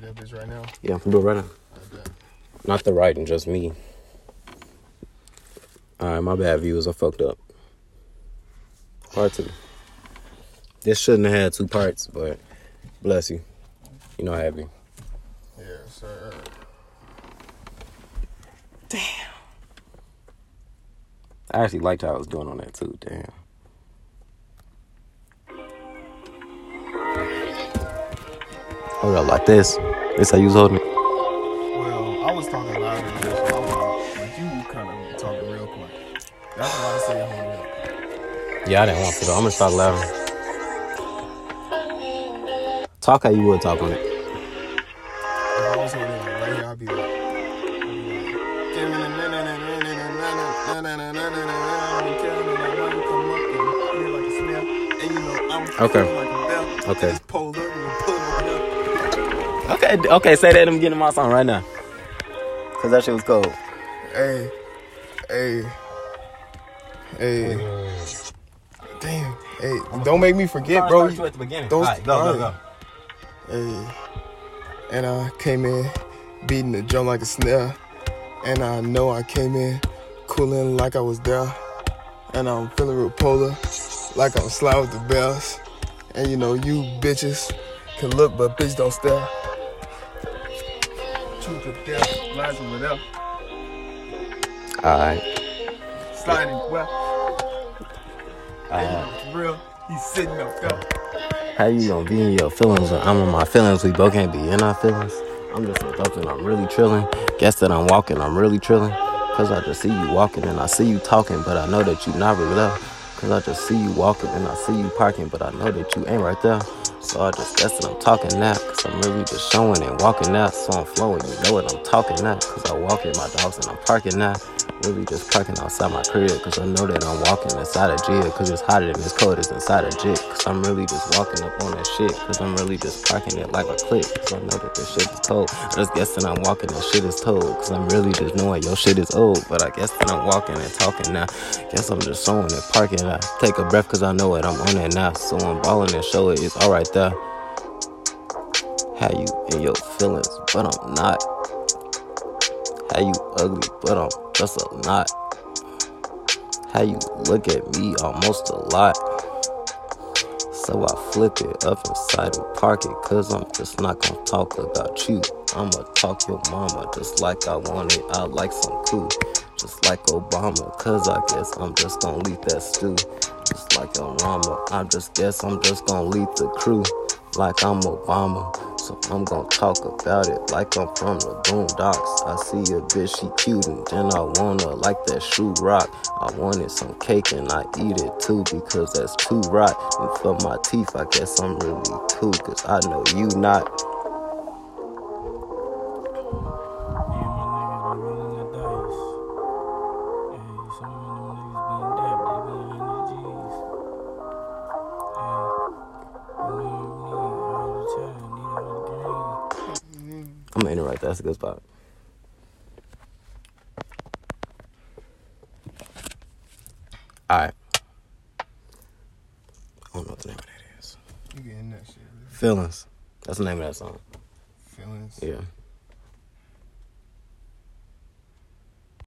do that bitch right now. Yeah, I'm gonna do it right now. I bet. Not the writing, just me. Alright, my bad viewers, I fucked up. Part two. This shouldn't have had two parts, but bless you. You know, happy. Yeah, sir. Damn. I actually liked how I was doing on that too. Damn. Up, like this. This how you was holding it. Well, I was talking louder than this, so I was, but you kind of talking real quick. That's why I say hold it up. Yeah, I didn't want to. Though. I'm gonna talk laughing. Talk how you would talk on it. If I was holding it like right here, I'd be like. Okay. Okay. Okay. Just pull up and pull it up. Okay. Say that. I'm getting my song right now. Cause that shit was cold. Hey, hey, hey. Damn. Hey, don't make me forget, bro. at the beginning. Those- Alright, go, go, go. Hey, and I came in beating the drum like a snare, and I know I came in cooling like I was there, and I'm feeling real polar, like I'm slide with the bells, and you know you bitches can look but bitch don't stare. Truth or death, lies or whatever, Alright. sliding well, Alright. real, he's sitting up there. How you gonna be in your feelings I'm in my feelings? We both can't be in our feelings. I'm just adulting, I'm really trilling. Guess that I'm walking, I'm really trilling. Cause I just see you walking and I see you talking, but I know that you not really there. Cause I just see you walking and I see you parking, but I know that you ain't right there. So I just guess that I'm talking now. Cause I'm really just showing and walking now. So I'm flowing, you know what I'm talking now. Cause I walk in my dogs and I'm parking now. Really just parking outside my crib. Cause I know that I'm walking inside a jail. Cause it's hotter than this cold is inside a jit. Cause I'm really just walking up on that shit. Cause I'm really just parking it like a click. Cause I know that this shit is cold. I just guess that I'm walking and shit is told. Cause I'm really just knowing your shit is old. But I guess that I'm walking and talking now. Guess I'm just showing and parking now. Take a breath cause I know it. I'm on it now. So I'm balling and show it. It's alright there. Uh, how you in your feelings, but I'm not. How you ugly, but I'm just a not. How you look at me almost a lot. So I flip it up inside and park it, cause I'm just not gonna talk about you. I'ma talk your mama just like I want it. I like some cool, just like Obama, cause I guess I'm just gonna leave that stew. Like a Rama, I just guess I'm just gonna lead the crew like I'm Obama. So I'm gonna talk about it like I'm from the boondocks. I see a bitch, she cute, and then I wanna like that shoe rock. I wanted some cake and I eat it too because that's too right. And for my teeth, I guess I'm really cool, cause I know you not. I'm gonna end it right there. That's a good spot. Alright. I don't know what the name of that is. You getting that shit? Feelings. That's the name of that song. Feelings. Yeah.